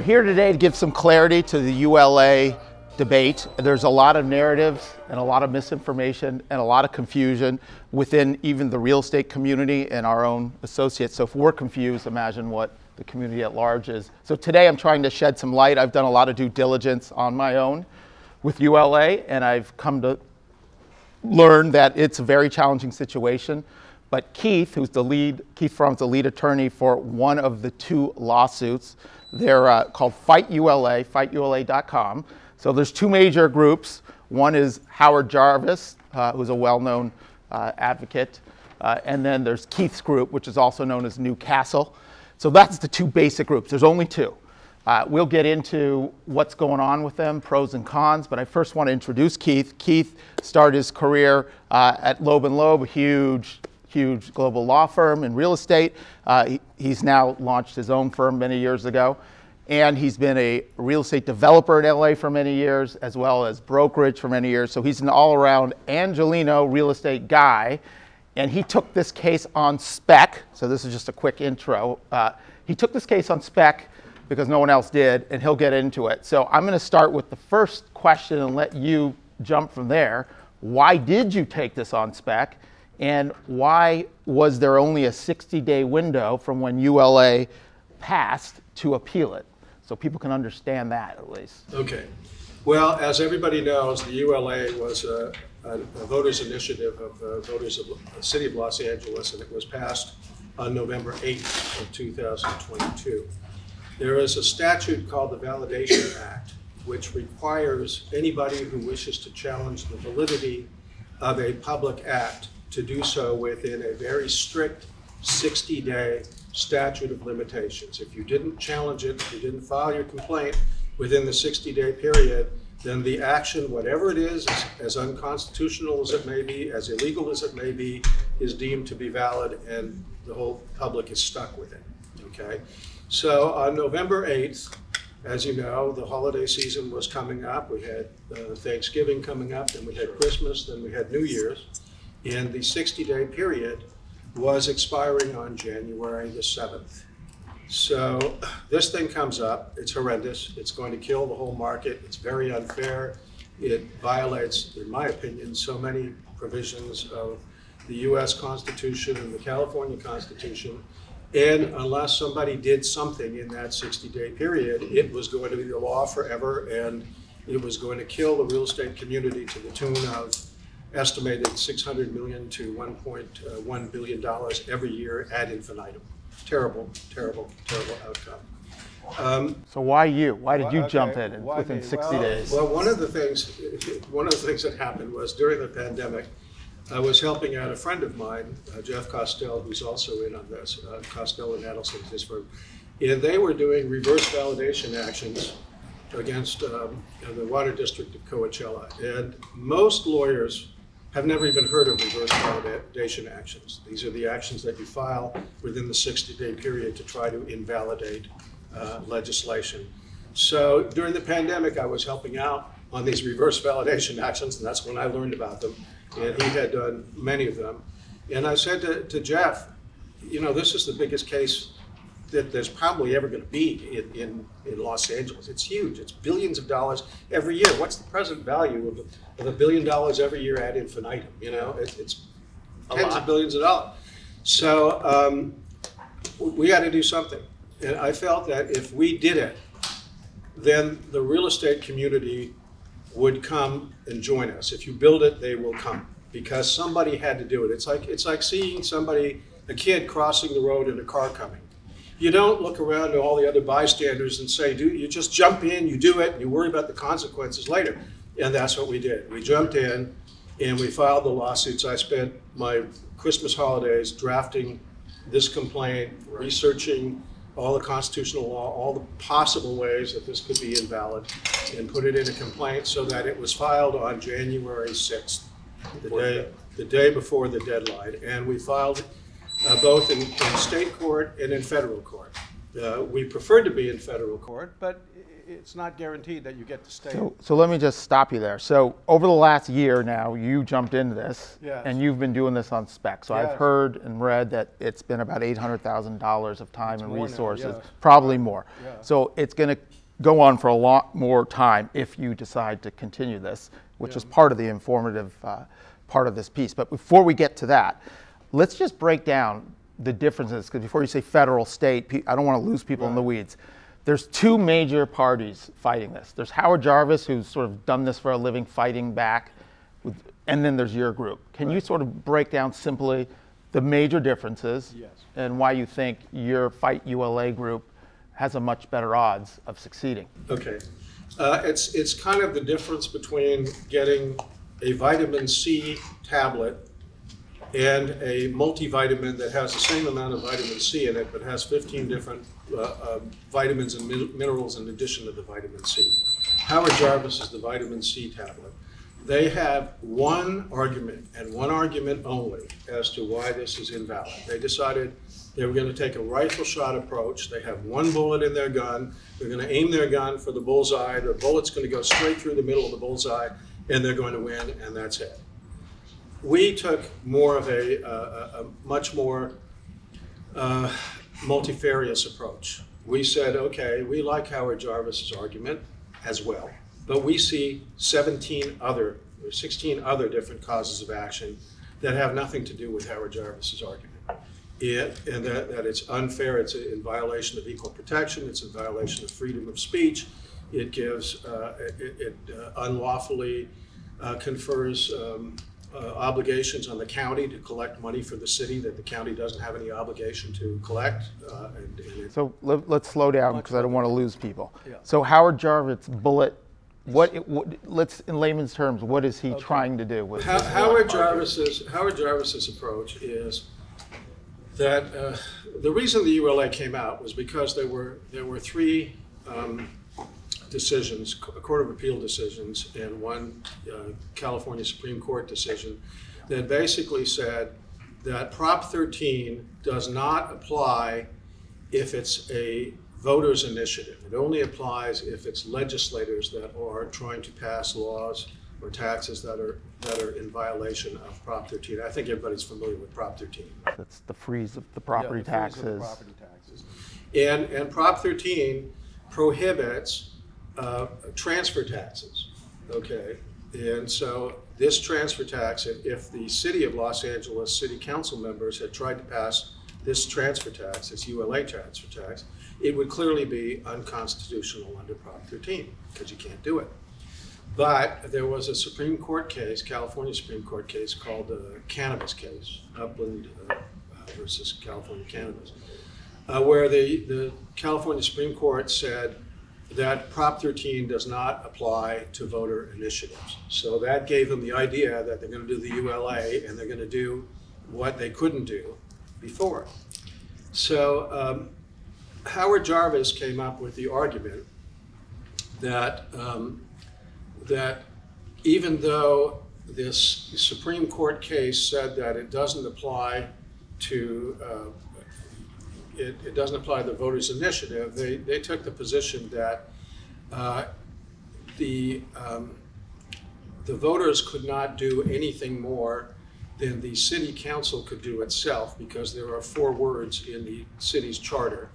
We're here today to give some clarity to the ULA debate. There's a lot of narratives and a lot of misinformation and a lot of confusion within even the real estate community and our own associates. So if we're confused, imagine what the community at large is. So today I'm trying to shed some light. I've done a lot of due diligence on my own with ULA, and I've come to learn that it's a very challenging situation. But Keith, who's the lead, Keith Fromm's the lead attorney for one of the two lawsuits. They're uh, called Fight ULA, fightula.com. So there's two major groups. One is Howard Jarvis, uh, who's a well-known uh, advocate, uh, and then there's Keith's group, which is also known as Newcastle. So that's the two basic groups. There's only two. Uh, we'll get into what's going on with them, pros and cons, but I first want to introduce Keith. Keith started his career uh, at Loeb and Loeb, a huge, huge global law firm in real estate. Uh, he, he's now launched his own firm many years ago, and he's been a real estate developer in LA for many years, as well as brokerage for many years. So he's an all-around Angelino real estate guy, and he took this case on spec. So this is just a quick intro. Uh, he took this case on spec because no one else did, and he'll get into it. So I'm going to start with the first question and let you jump from there. Why did you take this on spec? And why was there only a 60 day window from when ULA passed to appeal it? So people can understand that at least. Okay. Well, as everybody knows, the ULA was a, a, a voters' initiative of the voters of the city of Los Angeles, and it was passed on November 8th of 2022. There is a statute called the Validation Act, which requires anybody who wishes to challenge the validity of a public act to do so within a very strict 60-day statute of limitations. If you didn't challenge it, if you didn't file your complaint within the 60-day period, then the action, whatever it is, as, as unconstitutional as it may be, as illegal as it may be, is deemed to be valid and the whole public is stuck with it, okay? So on November 8th, as you know, the holiday season was coming up. We had uh, Thanksgiving coming up, then we had Christmas, then we had New Year's. And the 60 day period was expiring on January the 7th. So this thing comes up, it's horrendous, it's going to kill the whole market, it's very unfair. It violates, in my opinion, so many provisions of the US Constitution and the California Constitution. And unless somebody did something in that 60-day period, it was going to be the law forever, and it was going to kill the real estate community to the tune of estimated 600 million to 1.1 billion dollars every year ad infinitum. Terrible, terrible, terrible outcome. Um, so why you? Why did you okay, jump in within 60 well, days? Well, one of the things, one of the things that happened was during the pandemic, I was helping out a friend of mine, uh, Jeff Costell, who's also in on this, uh, Costell and Adelson, his firm, and they were doing reverse validation actions against um, the water district of Coachella. And most lawyers have never even heard of reverse validation actions. These are the actions that you file within the 60-day period to try to invalidate uh, legislation. So during the pandemic, I was helping out on these reverse validation actions, and that's when I learned about them and he had done many of them. And I said to, to Jeff, you know, this is the biggest case that there's probably ever going to be in, in, in Los Angeles. It's huge. It's billions of dollars every year. What's the present value of a, of a billion dollars every year ad infinitum? You know, it, it's tens of billions of dollars. So um, we got to do something. And I felt that if we did it, then the real estate community would come and join us. If you build it, they will come because somebody had to do it. It's like it's like seeing somebody, a kid crossing the road and a car coming. You don't look around to all the other bystanders and say, "Do you just jump in? You do it, and you worry about the consequences later." And that's what we did. We jumped in, and we filed the lawsuits. I spent my Christmas holidays drafting this complaint, researching all the constitutional law, all the possible ways that this could be invalid, and put it in a complaint so that it was filed on January 6th, the day, the day before the deadline. And we filed uh, both in, in state court and in federal court. Uh, we prefer to be in federal court, but it's not guaranteed that you get to stay. So, so let me just stop you there. So over the last year now, you jumped into this, Yes. and you've been doing this on spec. So I've heard and read that it's been about eight hundred thousand dollars of time and more now, resources, yes. probably more. Yeah. So it's going to go on for a lot more time if you decide to continue this, which is part of the informative uh, part of this piece. But before we get to that, let's just break down the differences. Because before you say federal, state, I don't want to lose people in the weeds. There's two major parties fighting this. There's Howard Jarvis, who's sort of done this for a living, fighting back, with, and then there's your group. Can you sort of break down simply the major differences Yes. and why you think your Fight ULA group has a much better odds of succeeding? Okay. Uh, It's, it's kind of the difference between getting a vitamin C tablet and a multivitamin that has the same amount of vitamin C in it, but has 15 different uh, uh, vitamins and min- minerals in addition to the vitamin C. Howard Jarvis is the vitamin C tablet. They have one argument and one argument only as to why this is invalid. They decided they were going to take a rifle shot approach. They have one bullet in their gun. They're going to aim their gun for the bullseye. The bullet's going to go straight through the middle of the bullseye, and they're going to win, and that's it. We took more of a, a, much more uh, multifarious approach. We said, okay, we like Howard Jarvis's argument as well, but we see 17 other or 16 other different causes of action that have nothing to do with Howard Jarvis's argument. It, and that, that it's unfair, it's in violation of equal protection, it's in violation of freedom of speech, it gives, uh, it, it uh, unlawfully uh, confers um, uh, obligations on the county to collect money for the city that the county doesn't have any obligation to collect. uh, and- and it- So let, let's slow down because I don't want to lose people. Yeah. So Howard Jarvis bullet, what, it- what, let's in layman's terms, what is he trying to do with? How- this Howard? Jarvis's, Howard Jarvis's approach is that, uh, the reason the ULA came out was because there were, there were three um, decisions, a Court of Appeal decisions, and one uh, California Supreme Court decision that basically said that Prop 13 does not apply if it's a voter's initiative. It only applies if it's legislators that are trying to pass laws or taxes that are, that are in violation of Prop 13. I think everybody's familiar with Prop 13. That's the freeze of the Yeah, property the freeze of the taxes. Property taxes. And, and Prop 13 prohibits uh, transfer taxes, okay? And so this transfer tax, if, if the city of Los Angeles city council members had tried to pass this transfer tax, this ULA transfer tax, it would clearly be unconstitutional under Prop 13, because you can't do it. But there was a Supreme Court case, California Supreme Court case called the cannabis case, Upland uh, versus California Cannabis, uh, where the, the California Supreme Court said that Prop 13 does not apply to voter initiatives. So that gave them the idea that they're going to do the ULA and they're going to do what they couldn't do before. So um, Howard Jarvis came up with the argument that um, that even though this Supreme Court case said that it doesn't apply to, uh, it, it doesn't apply to the voters' initiative, they, they took the position that uh, the, um, the voters could not do anything more than the city council could do itself because there are four words in the city's charter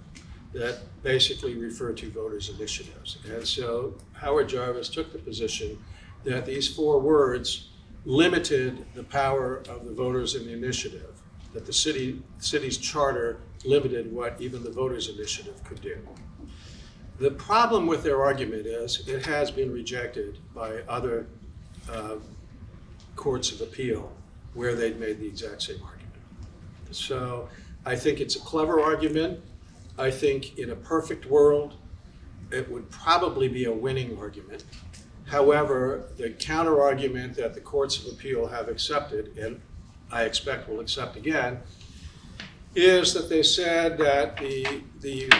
that basically refer to voters' initiatives. And so Howard Jarvis took the position that these four words limited the power of the voters in the initiative, that the city, city's charter limited what even the voters' initiative could do. The problem with their argument is it has been rejected by other uh, courts of appeal where they'd made the exact same argument. So I think it's a clever argument. I think in a perfect world, it would probably be a winning argument. However, the counter argument that the courts of appeal have accepted, and I expect will accept again, is that they said that the, the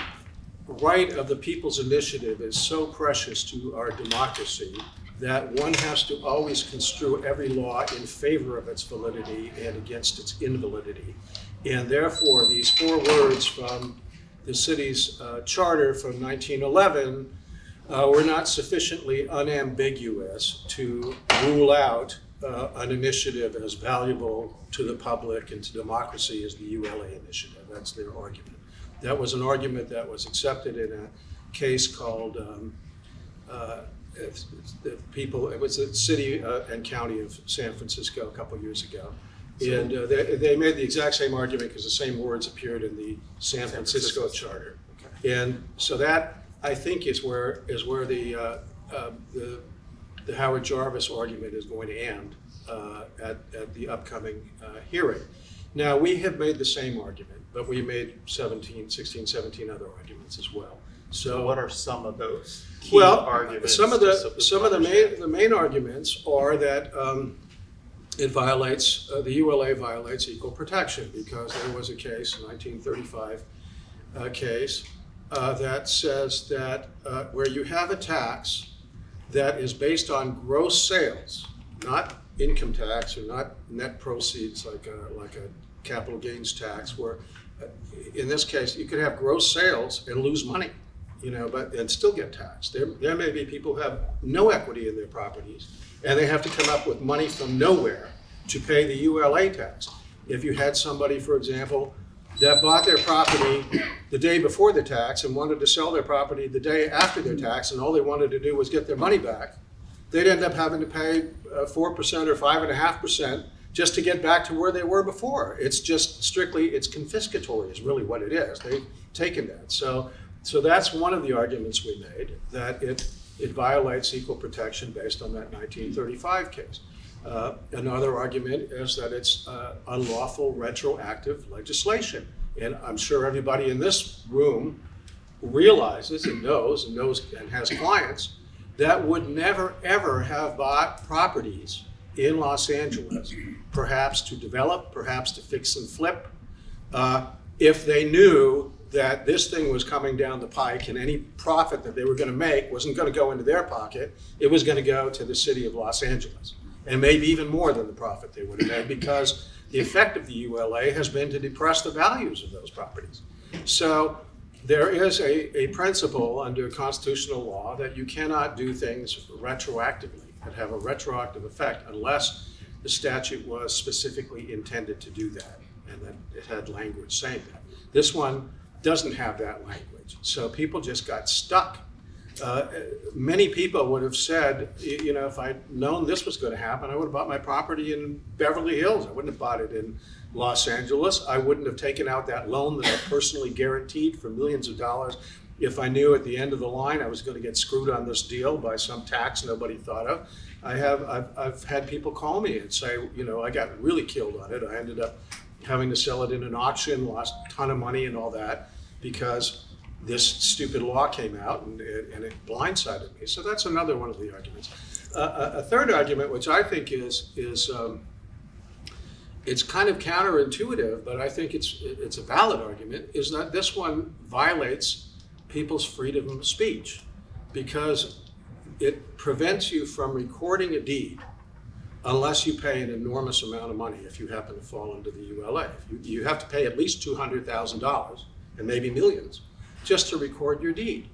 right of the people's initiative is so precious to our democracy that one has to always construe every law in favor of its validity and against its invalidity. And therefore, these four words from the city's uh, charter from 1911 uh, were not sufficiently unambiguous to rule out uh, an initiative as valuable to the public and to democracy as the ULA initiative. That's their argument. That was an argument that was accepted in a case called um, uh, it's the people, it was the city uh, and county of San Francisco a couple years ago. And uh, they, they made the exact same argument because the same words appeared in the San Francisco charter. Okay. And so that, I think, is where, is where the, uh, uh, the, the Howard Jarvis argument is going to end uh, at, at the upcoming uh, hearing. Now, we have made the same argument, but we made 17, 16, 17 other arguments as well. So What are some of those key well, arguments? some of the, some of the main, the main arguments are that um, it violates, uh, the ULA violates equal protection because there was a case, a 1935 uh, case, uh, that says that uh, where you have a tax that is based on gross sales, not income tax or not net proceeds like a, like a capital gains tax, where uh, in this case, you could have gross sales and lose money, you know, but, and still get taxed. There, there may be people who have no equity in their properties, and they have to come up with money from nowhere to pay the ULA tax. If you had somebody, for example, that bought their property the day before the tax and wanted to sell their property the day after their tax, and all they wanted to do was get their money back, they'd end up having to pay uh, four percent or five and a half percent just to get back to where they were before. It's just strictly, it's confiscatory is really what it is. They've taken that. So, so that's one of the arguments we made, that it, it violates equal protection based on that 1935 case. Uh, Another argument is that it's uh, unlawful retroactive legislation. And I'm sure everybody in this room realizes and knows and knows and has clients that would never, ever have bought properties in Los Angeles, perhaps to develop, perhaps to fix and flip, uh, if they knew that this thing was coming down the pike and any profit that they were going to make wasn't going to go into their pocket, it was going to go to the city of Los Angeles. And maybe even more than the profit they would have made because the effect of the ULA has been to depress the values of those properties. So there is a, a principle under constitutional law that you cannot do things retroactively that have a retroactive effect unless the statute was specifically intended to do that and that it had language saying that. This one doesn't have that language. So people just got stuck. Uh, many people would have said, you know, if I'd known this was going to happen, I would have bought my property in Beverly Hills. I wouldn't have bought it in Los Angeles. I wouldn't have taken out that loan that I personally guaranteed for millions of dollars if I knew at the end of the line I was going to get screwed on this deal by some tax nobody thought of. I have, I've, I've had people call me and say, you know, I got really killed on it. I ended up having to sell it in an auction, lost a ton of money and all that because this stupid law came out and it, and it blindsided me. So that's another one of the arguments. Uh, a, a third argument, which I think is is um, it's kind of counterintuitive, but I think it's it's a valid argument, is that this one violates people's freedom of speech because it prevents you from recording a deed unless you pay an enormous amount of money if you happen to fall into the ULA. You, you have to pay at least $200,000 and maybe millions just to record your deed.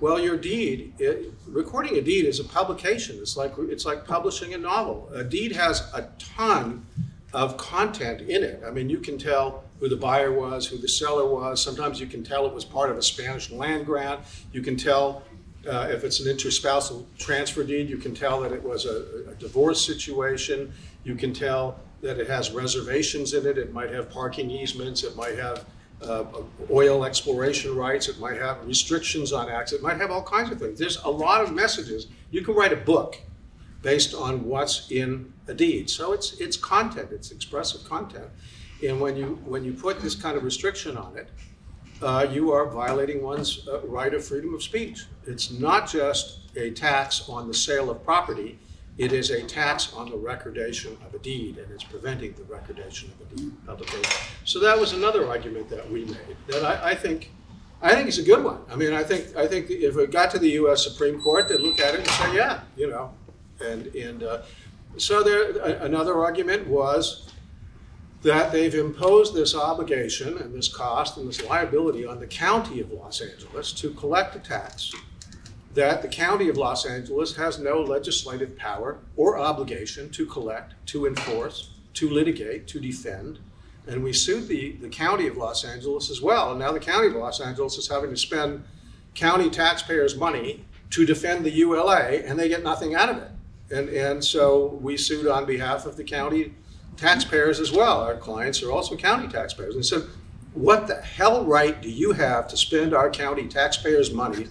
Well, your deed, it, recording a deed is a publication. It's like it's like publishing a novel. A deed has a ton of content in it. I mean, you can tell who the buyer was, who the seller was. Sometimes you can tell it was part of a Spanish land grant. You can tell uh, if it's an interspousal transfer deed, you can tell that it was a, a divorce situation. You can tell that it has reservations in it. It might have parking easements. It might have uh, oil exploration rights. It might have restrictions on access. It might have all kinds of things. There's a lot of messages. You can write a book based on what's in a deed. So it's it's content. It's expressive content. And when you when you put this kind of restriction on it, uh, you are violating one's uh, right of freedom of speech. It's not just a tax on the sale of property, it is a tax on the recordation of a deed, and it's preventing the recordation of a deed publication. So that was another argument that we made that I, I think. I think it's a good one. I mean, I think I think if it got to the U.S. Supreme Court, they'd look at it and say, "Yeah, you know," and and uh, so there. a- Another argument was that they've imposed this obligation and this cost and this liability on the county of Los Angeles to collect a tax that the county of Los Angeles has no legislative power or obligation to collect, to enforce, to litigate, to defend. And we sued the, the county of Los Angeles as well. And now the county of Los Angeles is having to spend county taxpayers' money to defend the ULA, and they get nothing out of it. And, and so we sued on behalf of the county taxpayers as well. Our clients are also county taxpayers. And said, what the hell right do you have to spend our county taxpayers' money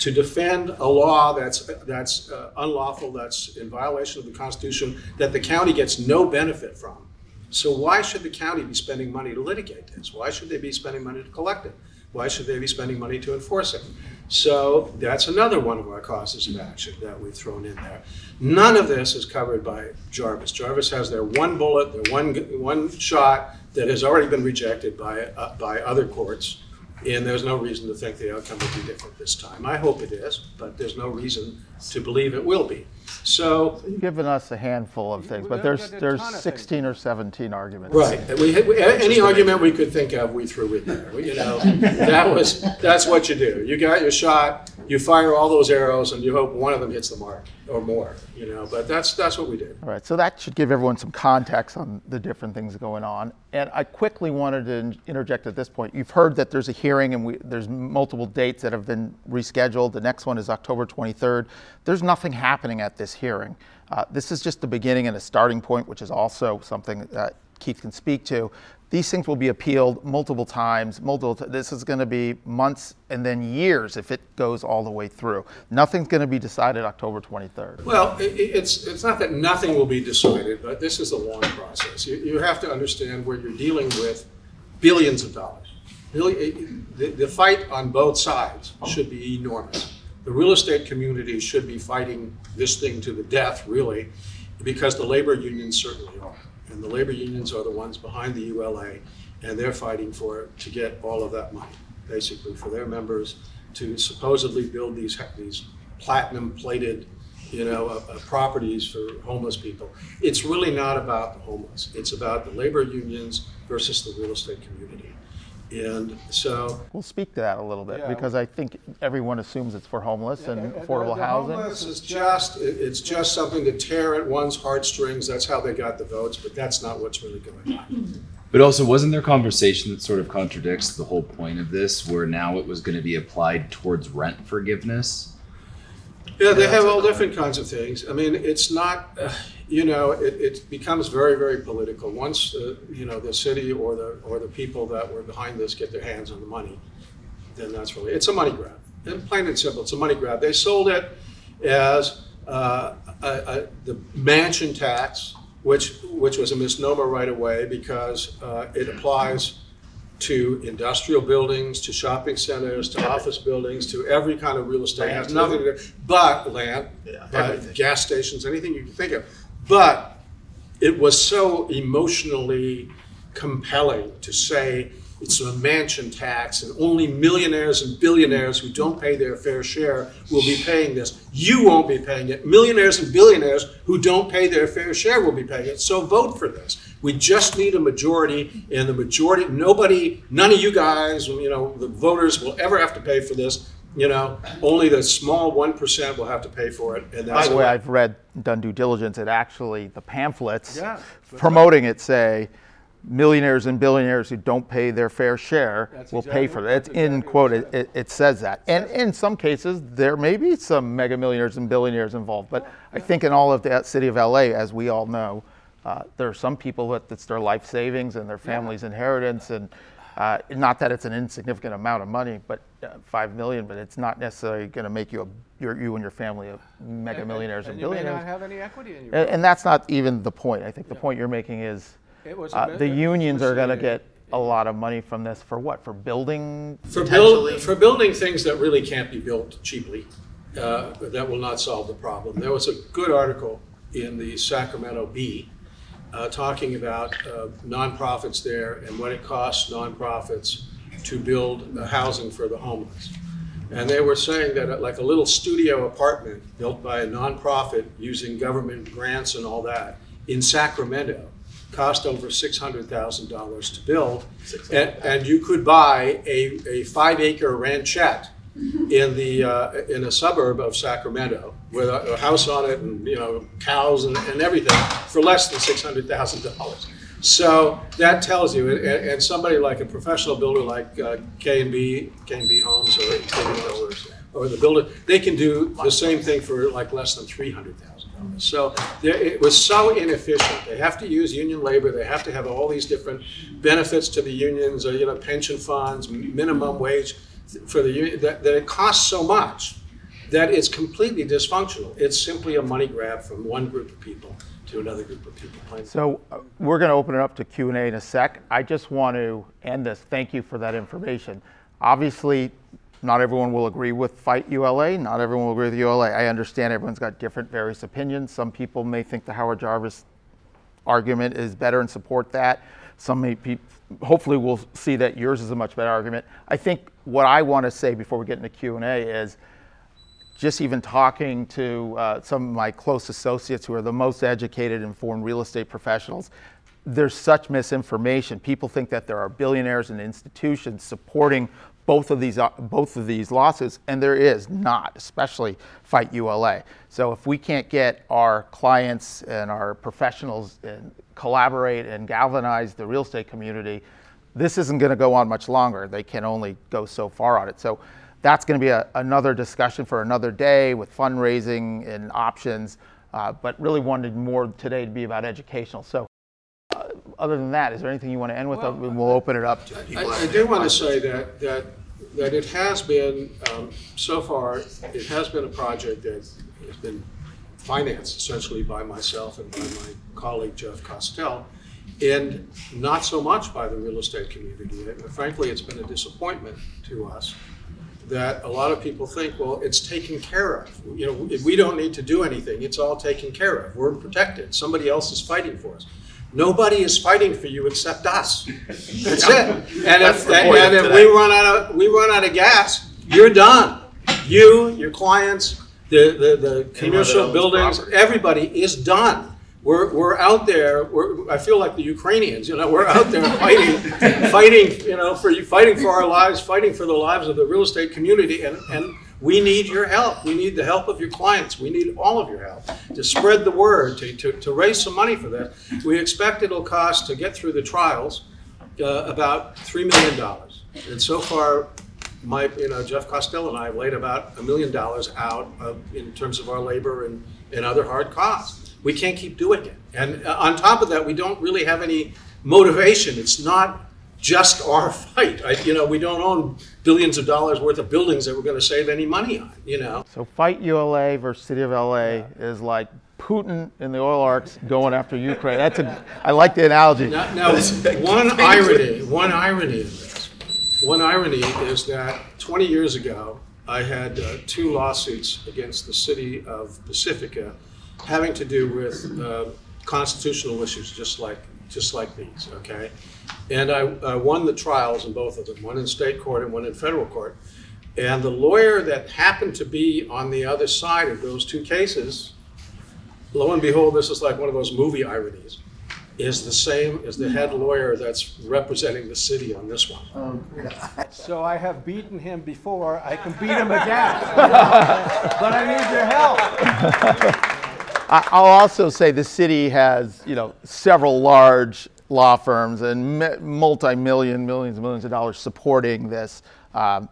to defend a law that's, that's uh, unlawful, that's in violation of the Constitution, that the county gets no benefit from? So why should the county be spending money to litigate this? Why should they be spending money to collect it? Why should they be spending money to enforce it? So that's another one of our causes of action that we've thrown in there. None of this is covered by Jarvis. Jarvis has their one bullet, their one, one shot that has already been rejected by, uh, by other courts. And there's no reason to think the outcome will be different this time. I hope it is, but there's no reason to believe it will be. So You've given us a handful of things, but we- there's, a there's ton of 16 or 17 arguments. Right. And We, we, any argument we could think of, we threw in there. You know, that was, that's what you do. You got your shot, you fire all those arrows, and you hope one of them hits the mark or more. You know, but that's that's what we did. All right, so that should give everyone some context on the different things going on. And I quickly wanted to in- interject at this point. You've heard that there's a hearing and we, there's multiple dates that have been rescheduled. The next one is October 23rd. There's nothing happening at this hearing. Uh, this is just the beginning and a starting point, which is also something that Keith can speak to. These things will be appealed multiple times. Multiple. T- this is going to be months and then years if it goes all the way through. Nothing's going to be decided October 23rd. Well, i i- it's it's not that nothing will be decided, but this is a long process. You, you have to understand where you're dealing with billions of dollars. Really, the, the fight on both sides should be enormous. The real estate community should be fighting this thing to the death, really, because the labor unions certainly are. And the labor unions are the ones behind the ULA, and they're fighting for, to get all of that money, basically, for their members to supposedly build these, these platinum plated, you know, uh, uh, properties for homeless people. It's really not about the homeless. It's about the labor unions versus the real estate community. And so, We'll speak to that a little bit Yeah. because I think everyone assumes it's for homeless and and- and affordable the housing. homeless- is just, it- it's just something to tear at one's heartstrings. That's how they got the votes, but that's not what's really going on. But also, wasn't there conversation that sort of contradicts the whole point of this, where now it was going to be applied towards rent forgiveness? Yeah, they have all different kinds of things. I mean, it's not, uh, you know, it, it becomes very, very political. Once, uh, you know, the city or the, or the people that were behind this get their hands on the money, then that's really, it's a money grab. And plain and simple, it's a money grab. They sold it as uh, a, a, the mansion tax, which, which was a misnomer right away because uh, it applies to industrial buildings, to shopping centers, to office buildings, to every kind of real estate. It has nothing to do, but land, Yeah, but everything. gas stations, anything you can think of. But it was so emotionally compelling to say it's a mansion tax and only millionaires and billionaires who don't pay their fair share will be paying this. You won't be paying it. Millionaires and billionaires who don't pay their fair share will be paying it. So vote for this. We just need a majority, and the majority, nobody, none of you guys, you know, the voters will ever have to pay for this. You know, only the small 1% will have to pay for it. And By that's the way, I've read, done due diligence, it actually, the pamphlets Yeah, promoting it say, millionaires and billionaires who don't pay their fair share That's will pay for it. It's that's in exactly quote, it, it says. it, says that. And in some cases, there may be some mega millionaires and billionaires involved. But I think in all of the city of LA, as we all know, uh, there are some people that it's their life savings and their family's inheritance. And uh, not that it's an insignificant amount of money, but uh, five million, but it's not necessarily going to make you a, your, you and your family a mega millionaires and, And you may not have any equity in your. And, and that's not even the point. I think the point you're making is It was a uh, the unions are going to get a lot of money from this for what? For building? For, build, for building things that really can't be built cheaply, uh, that will not solve the problem. There was a good article in the Sacramento Bee uh, talking about uh, nonprofits there and what it costs nonprofits to build housing for the homeless. And they were saying that uh, like a little studio apartment built by a nonprofit using government grants and all that in Sacramento cost over six hundred thousand dollars to build. And, and you could buy a, a five acre ranchette in the uh, in a suburb of Sacramento with a, a house on it and you know cows and, and everything for less than six hundred thousand dollars. So that tells you, and, and somebody like a professional builder like uh, K and B, K and B Homes or or the builder, they can do the same thing for like less than three hundred thousand dollars. So it was so inefficient. They have to use union labor. They have to have all these different benefits to the unions, or you know, pension funds, minimum wage for the union. That, that it costs so much that it's completely dysfunctional. It's simply a money grab from one group of people to another group of people. So uh, we're going to open it up to Q&A in a sec. I just want to end this. Thank you for that information. Obviously, not everyone will agree with Fight ULA. Not everyone will agree with ULA. I understand everyone's got different, various opinions. Some people may think the Howard Jarvis argument is better and support that. Some may be, hopefully will see that yours is a much better argument. I think what I want to say before we get into Q&A is just even talking to uh, some of my close associates who are the most educated, informed real estate professionals, there's such misinformation. People think that there are billionaires and institutions supporting both of these uh, both of these lawsuits, and there is not, especially Fight ULA. So if we can't get our clients and our professionals and collaborate and galvanize the real estate community, this isn't going to go on much longer. They can only go so far on it. So that's going to be a, another discussion for another day with fundraising and options. Uh, but really wanted more today to be about educational. So, other than that, is there anything you want to end with? Well, we'll open it up to I, I do want to say that, that, that it has been, um, so far, it has been a project that has been financed essentially by myself and by my colleague Jeff Costell, and not so much by the real estate community. And frankly, it's been a disappointment to us that a lot of people think, well, it's taken care of. You know, we don't need to do anything. It's all taken care of. We're protected. Somebody else is fighting for us. Nobody is fighting for you except us. That's it. And if, and if we run out of we run out of gas, you're done. You, your clients, the the, the commercial buildings, property. everybody is done. We're, we're out there. We're, I feel like the Ukrainians. You know, we're out there fighting, fighting. You know, for you, fighting for our lives, fighting for the lives of the real estate community, and and we need your help. We need the help of your clients. We need all of your help to spread the word, to, to, to raise some money for this. We expect it'll cost to get through the trials uh, about three million dollars, and so far. My, you know, Jeff Costello and I have laid about a million dollars out of, in terms of our labor and, and other hard costs we can't keep doing it. And uh, on top of that, we don't really have any motivation. It's not just our fight. I, you know, we don't own billions of dollars worth of buildings that we're going to save any money on. You know. So Fight ULA versus City of LA is like Putin in the oligarchs going after Ukraine. That's a I like the analogy. Now, now one irony, one irony in this, one irony is that 20 years ago, I had uh, two lawsuits against the city of Pacifica having to do with uh, constitutional issues, just like just like these. Okay, and I, I won the trials in both of them, one in state court and one in federal court. And the lawyer that happened to be on the other side of those two cases, lo and behold, this is like one of those movie ironies, is the same as the head lawyer that's representing the city on this one. Oh, so I have beaten him before, I can beat him again. But I need your help. I- I'll also say the city has, you know, several large law firms and multi-million, millions and millions of dollars supporting this. Um,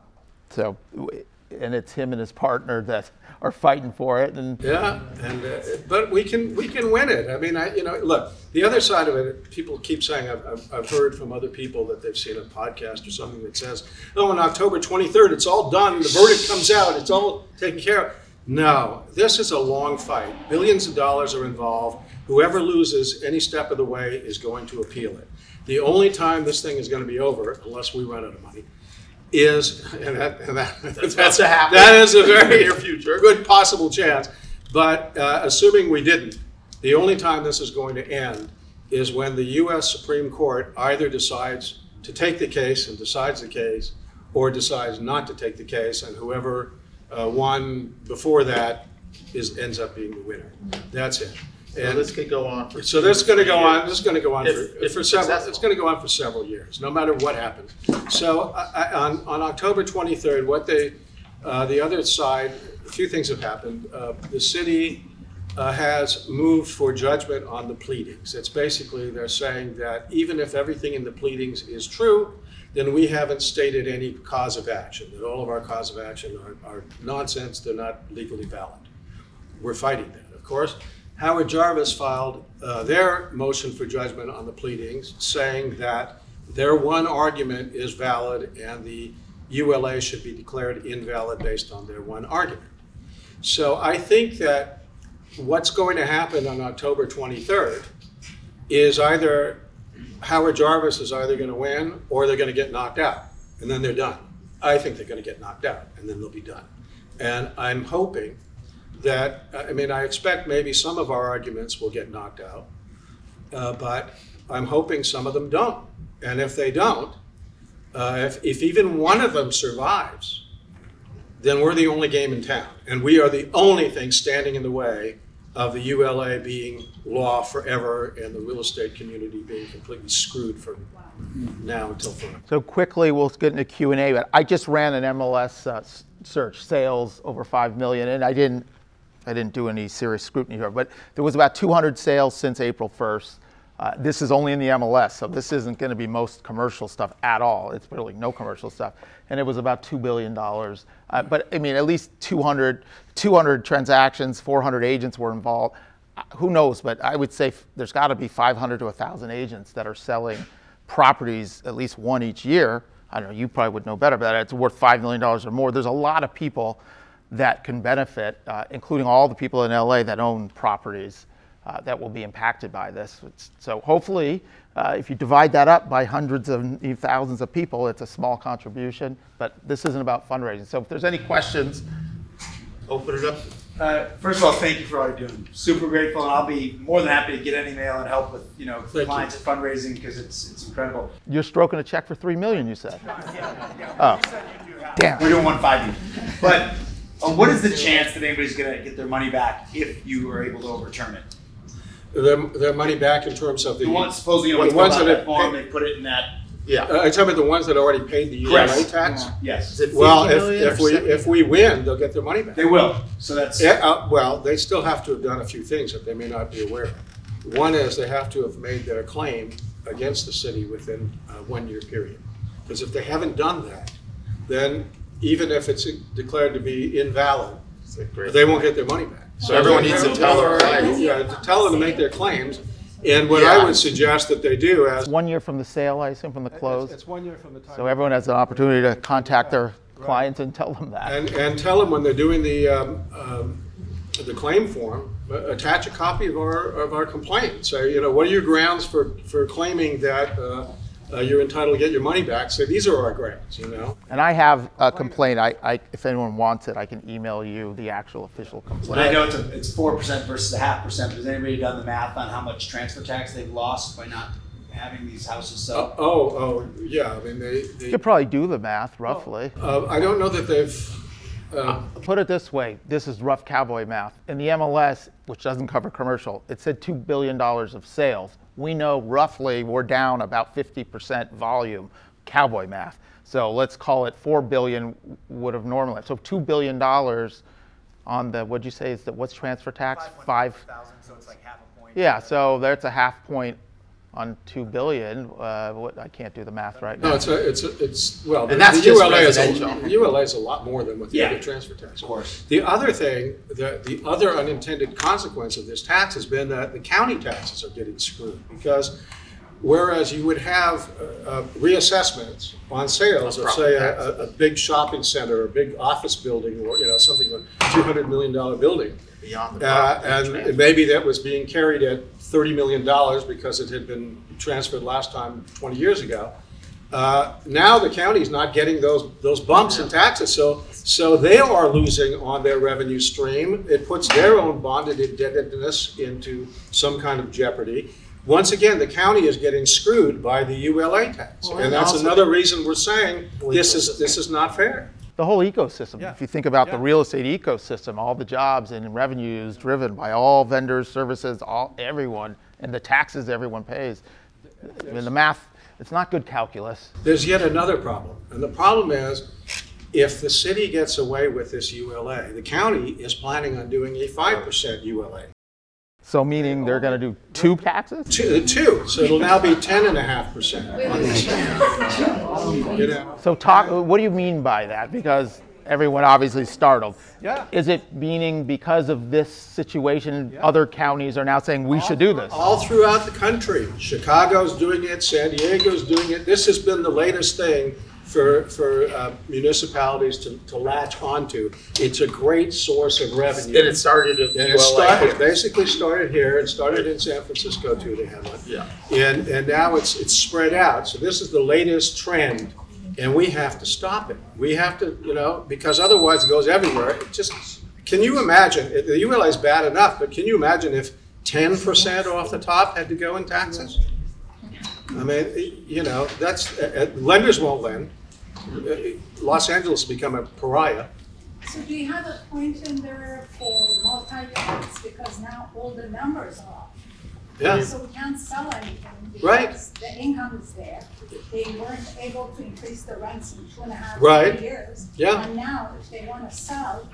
so, and it's him and his partner that are fighting for it. And Yeah, and uh, but we can we can win it. I mean, I you know look the other side of it. People keep saying I've, I've, I've heard from other people that they've seen a podcast or something that says, "Oh, on October 23rd, it's all done. The verdict comes out. It's all taken care of." No, this is a long fight. Billions of dollars are involved. Whoever loses any step of the way is going to appeal it. The only time this thing is going to be over, unless we run out of money, is, and that, and that, that's, a happen. that is a very near future, good possible chance. But uh, assuming we didn't, the only time this is going to end is when the U.S. Supreme Court either decides to take the case and decides the case, or decides not to take the case, and whoever uh, won before that is ends up being the winner. That's it. So And this could go on for. so this is going to go on. This is going to go on If- for, if for it's several. successful. It's going to go on for several years, no matter what happens. So I, I, on on October 23rd, what they Uh, The other side, a few things have happened. Uh, The city uh, has moved for judgment on the pleadings. It's basically, they're saying that even if everything in the pleadings is true, then we haven't stated any cause of action, that all of our cause of action are are nonsense, they're not legally valid. We're fighting that, of course. Howard Jarvis filed uh, their motion for judgment on the pleadings, saying that their one argument is valid and the ULA should be declared invalid based on their one argument. So I think that what's going to happen on October 23rd is either Howard Jarvis is either going to win or they're going to get knocked out, and then they're done. I think they're going to get knocked out, and then they'll be done. And I'm hoping that, I mean, I expect maybe some of our arguments will get knocked out, uh, but I'm hoping some of them don't. And if they don't, uh, if, if even one of them survives, then we're the only game in town. And we are the only thing standing in the way of the ULA being law forever and the real estate community being completely screwed from now until forever. So quickly, we'll get into Q and A. But I just ran an MLS uh, search, sales over five million, and I didn't, I didn't do any serious scrutiny here. But there was about 200 sales since April 1st. Uh, this is only in the MLS, so this isn't going to be most commercial stuff at all. It's really no commercial stuff, and it was about two billion dollars. Uh, but I mean, at least 200, 200 transactions, 400 agents were involved. Uh, Who knows? But I would say f- there's got to be 500 to 1,000 agents that are selling properties, at least one each year. I don't know, you probably would know better, but it's worth $5 million or more. There's a lot of people that can benefit, uh, including all the people in LA that own properties uh, that will be impacted by this. It's- so hopefully, uh, if you divide that up by hundreds of thousands of people, it's a small contribution, but this isn't about fundraising. So if there's any questions, open it up. Uh, first of all, thank you for all you're doing. Super grateful, and I'll be more than happy to get any mail and help with you know you. clients at fundraising because it's it's incredible. You're stroking a check for three million, you said. Oh, damn. We're doing one five. But uh, what is the chance that anybody's gonna get their money back if you are able to overturn it? Their, their money back in terms of the. The ones supposedly you know, the ones that that have form, they put it in that. Yeah. Uh, Are you talking about the ones that already paid the ULA Yes. tax? Yes, Well, if, if we, if we win, they'll get their money back. they will. So that's Yeah, uh, well, they still have to have done a few things that they may not be aware of. One is they have to have made their claim against the city within a one-year period. Because if they haven't done that, then even if it's declared to be invalid, they won't get their money back. So everyone needs to tell them, right? Yeah, to tell them to make their claims. And what I would suggest that they do as One year from the sale, I assume, from the It's- close. It's one year from the time. So everyone has an opportunity to contact their clients and tell them that. And, and tell them when they're doing the, um, um, the claim form, uh, attach a copy of our, of our complaint. Say, you know, what are your grounds for, for claiming that, uh, uh, you're entitled to get your money back? So these are our grounds, you know? And I have a complaint. I, I, if anyone wants it, I can email you the actual official But I know it's a, it's four percent versus a half percent. Has anybody done the math on how much transfer tax they've lost by not having these houses Uh, sold? oh, oh, yeah, I mean, they, You could probably do the math roughly. uh, I don't know that they've, uh, Put it this way, this is rough cowboy math. In the MLS, which doesn't cover commercial, it said $2 billion of sales. We know roughly we're down about 50% volume, cowboy math. So let's call it 4 billion would have normally. So $2 billion on the, what'd you say is that, what's transfer tax? Five. so it's like half a point. Yeah, so that's a half point on 2 billion. Uh, what, I can't do the math right now. no, it's a, it's a, it's, well, the And that's the just ULA is, a- residential. the ULA is a lot more than what the Yeah. other transfer tax. Of course. The other thing, the, the other unintended consequence of this tax has been that the county taxes are getting screwed. Because whereas you would have uh, uh, reassessments on sales of, say, a, a- a big shopping center, or a big office building, or, you know, something, a two hundred million dollar building. Beyond Uh, and maybe that was being carried at thirty million dollars because it had been transferred last time twenty years ago. Uh, now the county's not getting those, those bumps in taxes, so, so they are losing on their revenue stream. It puts their own bonded indebtedness into some kind of jeopardy. Once again, the county is getting screwed by the ULA tax. Well, And and that's also- another reason we're saying this is, this is not fair. The whole ecosystem. Yeah. If you think about the real estate ecosystem, all the jobs and revenues driven by all vendors, services, all everyone, and the taxes everyone pays. I mean, the math, it's not good calculus. There's yet another problem, and the problem is If the city gets away with this ULA, the county is planning on doing a five percent ULA. So meaning they're going to do two taxes? Two, two, so it'll now be ten and a half percent. You know, So talk, what do you mean by that? Because everyone obviously is startled. Yeah. Is it meaning because of this situation, other counties are now saying we should do this? all throughout the country, Chicago's doing it, San Diego's doing it. This has been the latest thing for, for uh, municipalities to, to latch onto. It's a great source of revenue. And it started at And the it started, ULA. basically started here, it started in San Francisco too, they had one. Yeah. And, and now it's, it's spread out, so this is the latest trend, and we have to stop it. We have to, you know, because otherwise it goes everywhere, it just, can you imagine, it- the ULA is bad enough, but can you imagine if ten percent off the top had to go in taxes? I mean, you know, that's, uh, uh, lenders won't lend. Uh, Los Angeles has become a pariah. So do you have a point in there for multi-units, because now all the numbers are off? Yeah, So we can't sell anything Right. because the income is there. They weren't able to increase the rents in two and a half, Right. three years. Yeah. And now, if they wanna sell,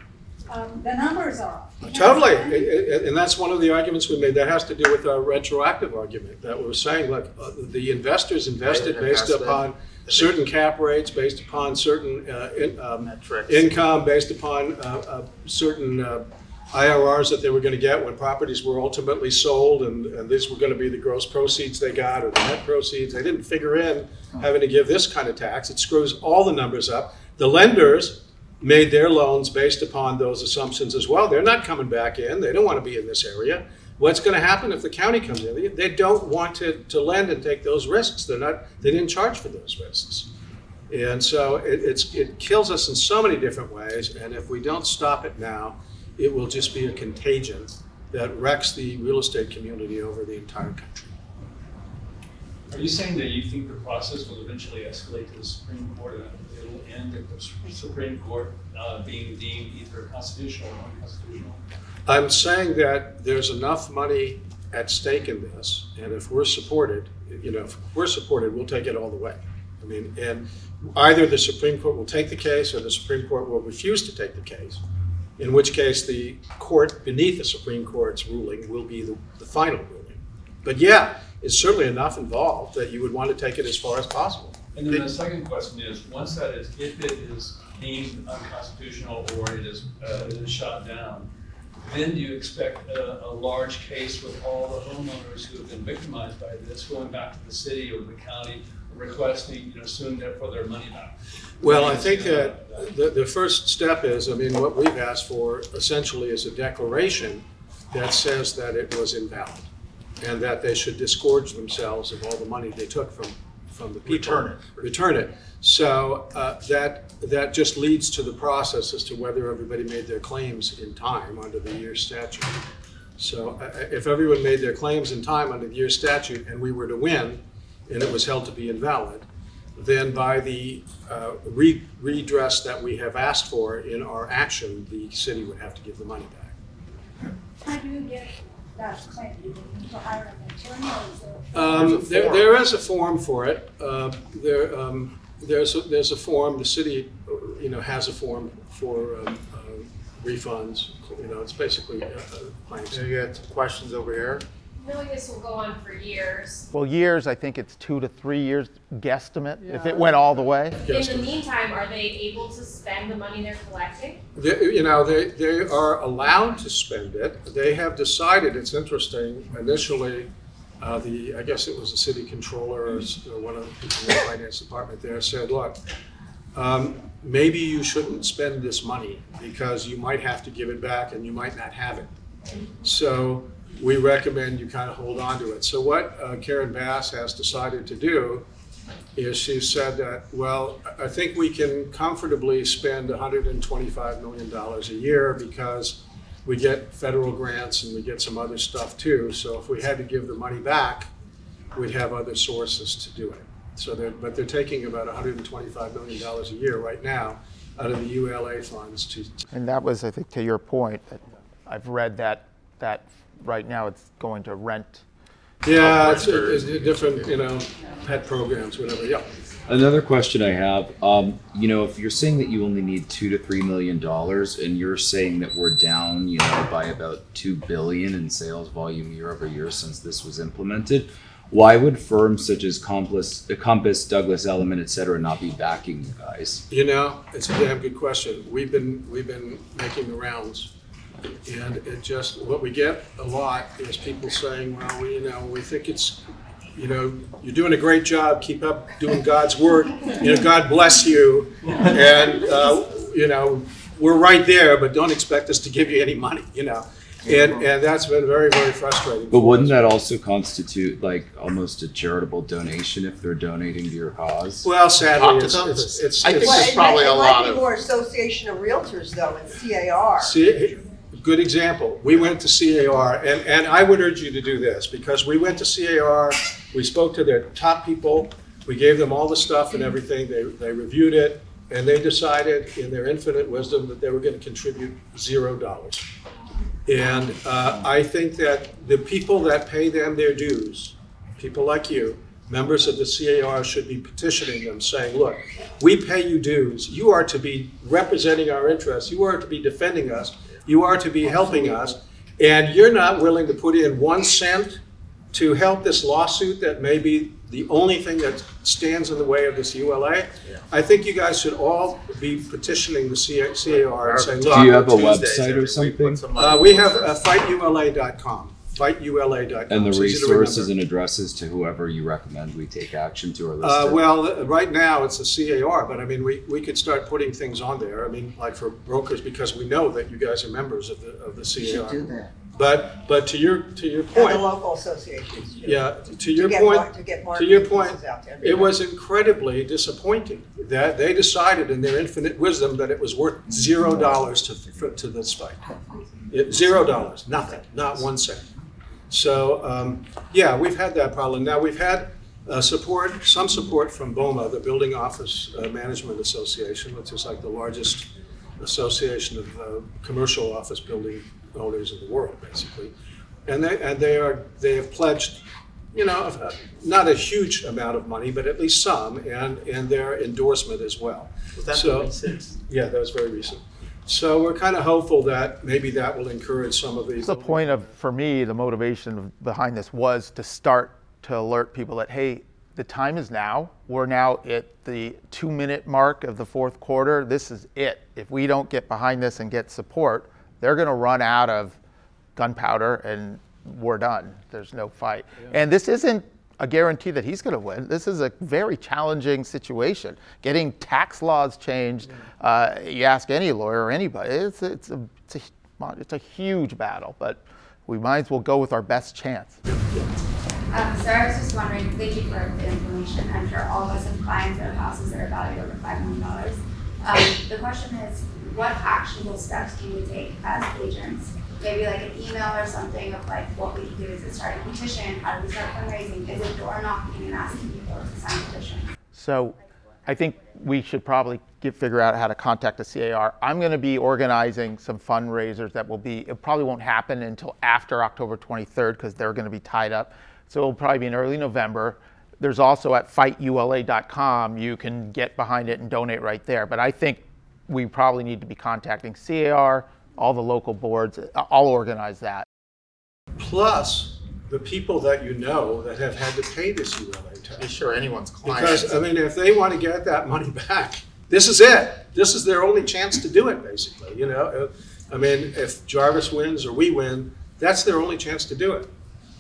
um, the numbers are off. We can't Totally, sell anything. I- I- and that's one of the arguments we made, that has to do with our retroactive argument, that we're saying, look, uh, the investors invested They based invested. upon certain cap rates, based upon certain uh, in- um, Metrics. income, based upon uh, uh, certain uh, IRRs that they were gonna get when properties were ultimately sold, and, and these were gonna be the gross proceeds they got, or the net proceeds, they didn't figure in having to give this kind of tax, it screws all the numbers up. The lenders made their loans based upon those assumptions as well, they're not coming back in, they don't wanna be in this area. What's gonna happen if the county comes in? They- They don't want to, to lend and take those risks, they're not, they didn't charge for those risks. And so it, it's, it kills us in so many different ways, and if we don't stop it now, it will just be a contagion that wrecks the real estate community over the entire country. Are you saying that you think the process will eventually escalate to the Supreme Court and it'll end at the Supreme Court uh, being deemed either constitutional or unconstitutional? I'm saying that there's enough money at stake in this, and if we're supported, you know, if we're supported, we'll take it all the way. I mean, and either the Supreme Court will take the case or the Supreme Court will refuse to take the case. In which case, the court beneath the Supreme Court's ruling will be the, the final ruling. But yeah, it's certainly enough involved that you would want to take it as far as possible. And then the second question is, once that is, if it is deemed unconstitutional or it is, uh, it is shot down, then do you expect a, a large case with all the homeowners who have been victimized by this going back to the city or the county requesting, you know, soon for their money back? Well, I think that the, the first step is, I mean, what we've asked for essentially is a declaration that says that it was invalid and that they should disgorge themselves of all the money they took from, from the people. Return it. Return it. So uh, that, that just leads to the process as to whether everybody made their claims in time under the year statute. So uh, if everyone made their claims in time under the year statute and we were to win and it was held to be invalid, then by the uh, re- redress that we have asked for in our action, the city would have to give the money back. How do you get that claim? You need to hire an attorney or is there? a- Um, There's a there, form. there is a form for it. Uh, there, um, there's, a, there's a form, the city, uh, you know, has a form for um, uh, refunds. You know, it's basically uh, uh, claims. So you got some questions over here. Knowing this will go on for years. Well, years, I think it's two to three years guesstimate, if it went all the way. Yes. In the meantime, are they able to spend the money they're collecting? They, you know, they, they are allowed to spend it. They have decided, it's interesting, initially, uh, the, I guess it was the city controller or s- or one of the people in the finance department there said, look, um, maybe you shouldn't spend this money because you might have to give it back and you might not have it. So we recommend you kind of hold on to it. So what uh, Karen Bass has decided to do is she said that, well, I think we can comfortably spend $125 million a year because we get federal grants and we get some other stuff too. So if we had to give the money back, we'd have other sources to do it. So they're, but they're taking about $125 million a year right now out of the ULA funds to, And that was, I think, to your point, that I've read that, that right now it's going to rent. yeah, it's, it's different, you know, pet programs, whatever, yeah. Another question I have, um, you know, if you're saying that you only need two to three million dollars, and you're saying that we're down, you know, by about two billion in sales volume year over year since this was implemented, why would firms such as Compass, Compass, Douglas Elliman, et cetera, not be backing you guys? You know, it's a damn good question. We've been, we've been making the rounds. And it just, what we get a lot is people saying, well, we, you know, we think it's, you know, you're doing a great job, keep up doing God's work, you know, God bless you. And, uh, you know, we're right there, but don't expect us to give you any money, you know? And, and that's been very, very frustrating. But wouldn't that also constitute like almost a charitable donation if they're donating to your cause? Well, sadly, Talk to it's, it's, it's. I think it's- there's it probably might- a It might lot be of- more Association of Realtors though, and CAR. See, good example. We went to CAR, and, and I would urge you to do this, because we went to CAR, we spoke to their top people, we gave them all the stuff and everything, they, they reviewed it, and they decided in their infinite wisdom that they were gonna contribute zero dollars. And, uh, I think that the people that pay them their dues, people like you, members of the CAR should be petitioning them, saying, look, we pay you dues, you are to be representing our interests, you are to be defending us, you are to be helping us, and you're not willing to put in one cent to help this lawsuit that may be the only thing that stands in the way of this ULA. I think you guys should all be petitioning the CA CAR and saying, Do you have look, a website or something? uh, we have uh, fightula.com, fightula.com. And the It's resources and addresses to whoever you recommend we take action to are Uh, listed? well, uh, right now, it's the CAR, but I mean, we, we could start putting things on there, I mean, like for brokers, because we know that you guys are members of the, of the You should do CAR. that. But, but to your, to your And the point, local associations. too. yeah, to To your get point, mar- To get more to your marketing point, pieces out to it was incredibly disappointing that they decided in their infinite wisdom that it was worth zero dollars to, for- to this fight. It- Zero dollars, nothing, not one cent. So, um, yeah, we've had that problem. Now, we've had uh, support, some support from BOMA, the Building Office uh, Management Association, which is like the largest association of uh, commercial office building owners in the world, basically. And they, and they are, they have pledged, you know, uh, not a huge amount of money, but at least some, and, and their endorsement as well. Was that So- the recent? Yeah, that was very recent. So we're kind of hopeful that maybe that will encourage some of these. The point of, for me, the motivation behind this was to start to alert people that, hey, the time is now. We're now at the two minute mark of the fourth quarter. This is it. If we don't get behind this and get support, they're going to run out of gunpowder and we're done. There's no fight. And this isn't a guarantee that he's going to win. This is a very challenging situation. Getting tax laws changed, uh, you ask any lawyer or anybody, it's, it's, a, it's, a, it's a huge battle, but we might as well go with our best chance. Um, so I was just wondering, thank you for the information. I'm sure all of us have clients that have houses that are valued over five million dollars. Um, the question is, what actionable steps can we take as agents? Maybe like an email or something of like what we can do. Is it start a petition? How do we start fundraising? Is it door knocking and asking people to sign a petition? So I think we should probably get, figure out how to contact the CAR. I'm going to be organizing some fundraisers that will be, it probably won't happen until after October 23rd because they're going to be tied up. So it'll probably be in early November. There's also at fightula.com, you can get behind it and donate right there. But I think we probably need to be contacting CAR, all the local boards. I'll organize that. Plus, the people that you know that have had to pay this ULA Be tax. sure anyone's client. Because, I mean, if they want to get that money back, this is it. This is their only chance to do it, basically, you know? Uh, I mean, if Jarvis wins or we win, that's their only chance to do it.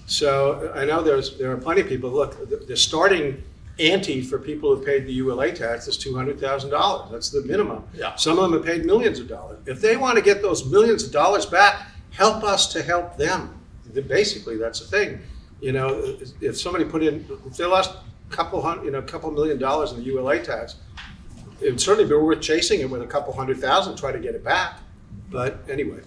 So I know there's, there are plenty of people, look, the, the starting ante for people who paid the ULA tax is two hundred thousand dollars. That's the minimum. Yeah. Some of them have paid millions of dollars. If they want to get those millions of dollars back, help us to help them. Basically, that's the thing. You know, if somebody put in, if they lost a couple hundred, you know, a couple million dollars in the ULA tax, it would certainly be worth chasing it with a couple hundred thousand, try to get it back. But anyway,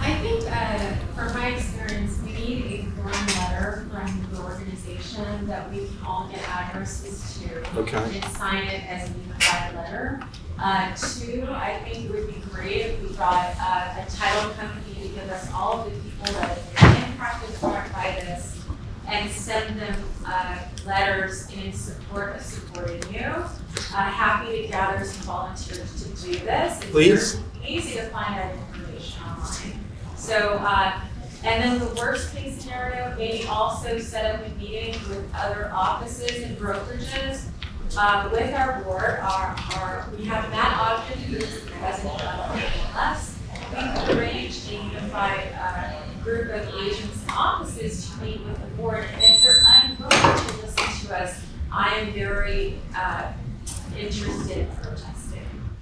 I think, uh, from my experience, we need a form letter from the organization that we can all get addresses to. Okay. And sign it as a unified letter. Uh, two, I think it would be great if we got, uh, a title company to give us all of the people that have been impacted by this and send them, uh, letters in support of supporting you. Uh, happy to gather some volunteers to do this. It's Please. very Easy to find online. So, uh, and then the worst case scenario, maybe also set up a meeting with other offices and brokerages uh, with our board, our, our, we have Matt Ogden, who is the president of MLS. We have arranged a unified, uh, group of agents and offices to meet with the board, and if they're unwilling to listen to us, I am very, uh, interested.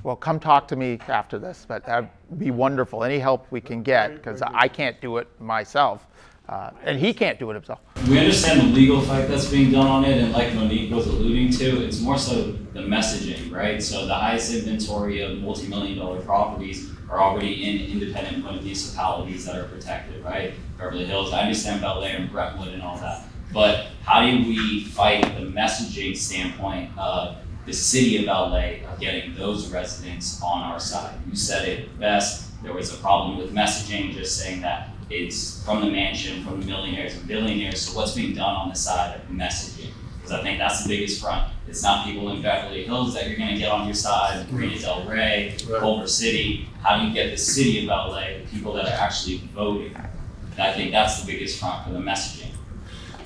Well, come talk to me after this, but that'd be wonderful. Any help we can get, because I can't do it myself, uh, and he can't do it himself. We understand the legal fight that's being done on it, and like Monique was alluding to, it's more so the messaging, right? So the highest inventory of multi-million dollar properties are already in independent municipalities that are protected, right? Beverly Hills, I understand Bel Air and Brentwood and all that. But how do we fight the messaging standpoint of the city of LA of getting those residents on our side? You said it best, there was a problem with messaging, just saying that it's from the mansion, from the millionaires and billionaires, so what's being done on the side of messaging? Because I think that's the biggest front. It's not people in Beverly Hills that you're gonna get on your side, Marina Del Rey, Right. Culver City. How do you get the city of LA, the people that are actually voting? And I think that's the biggest front for the messaging.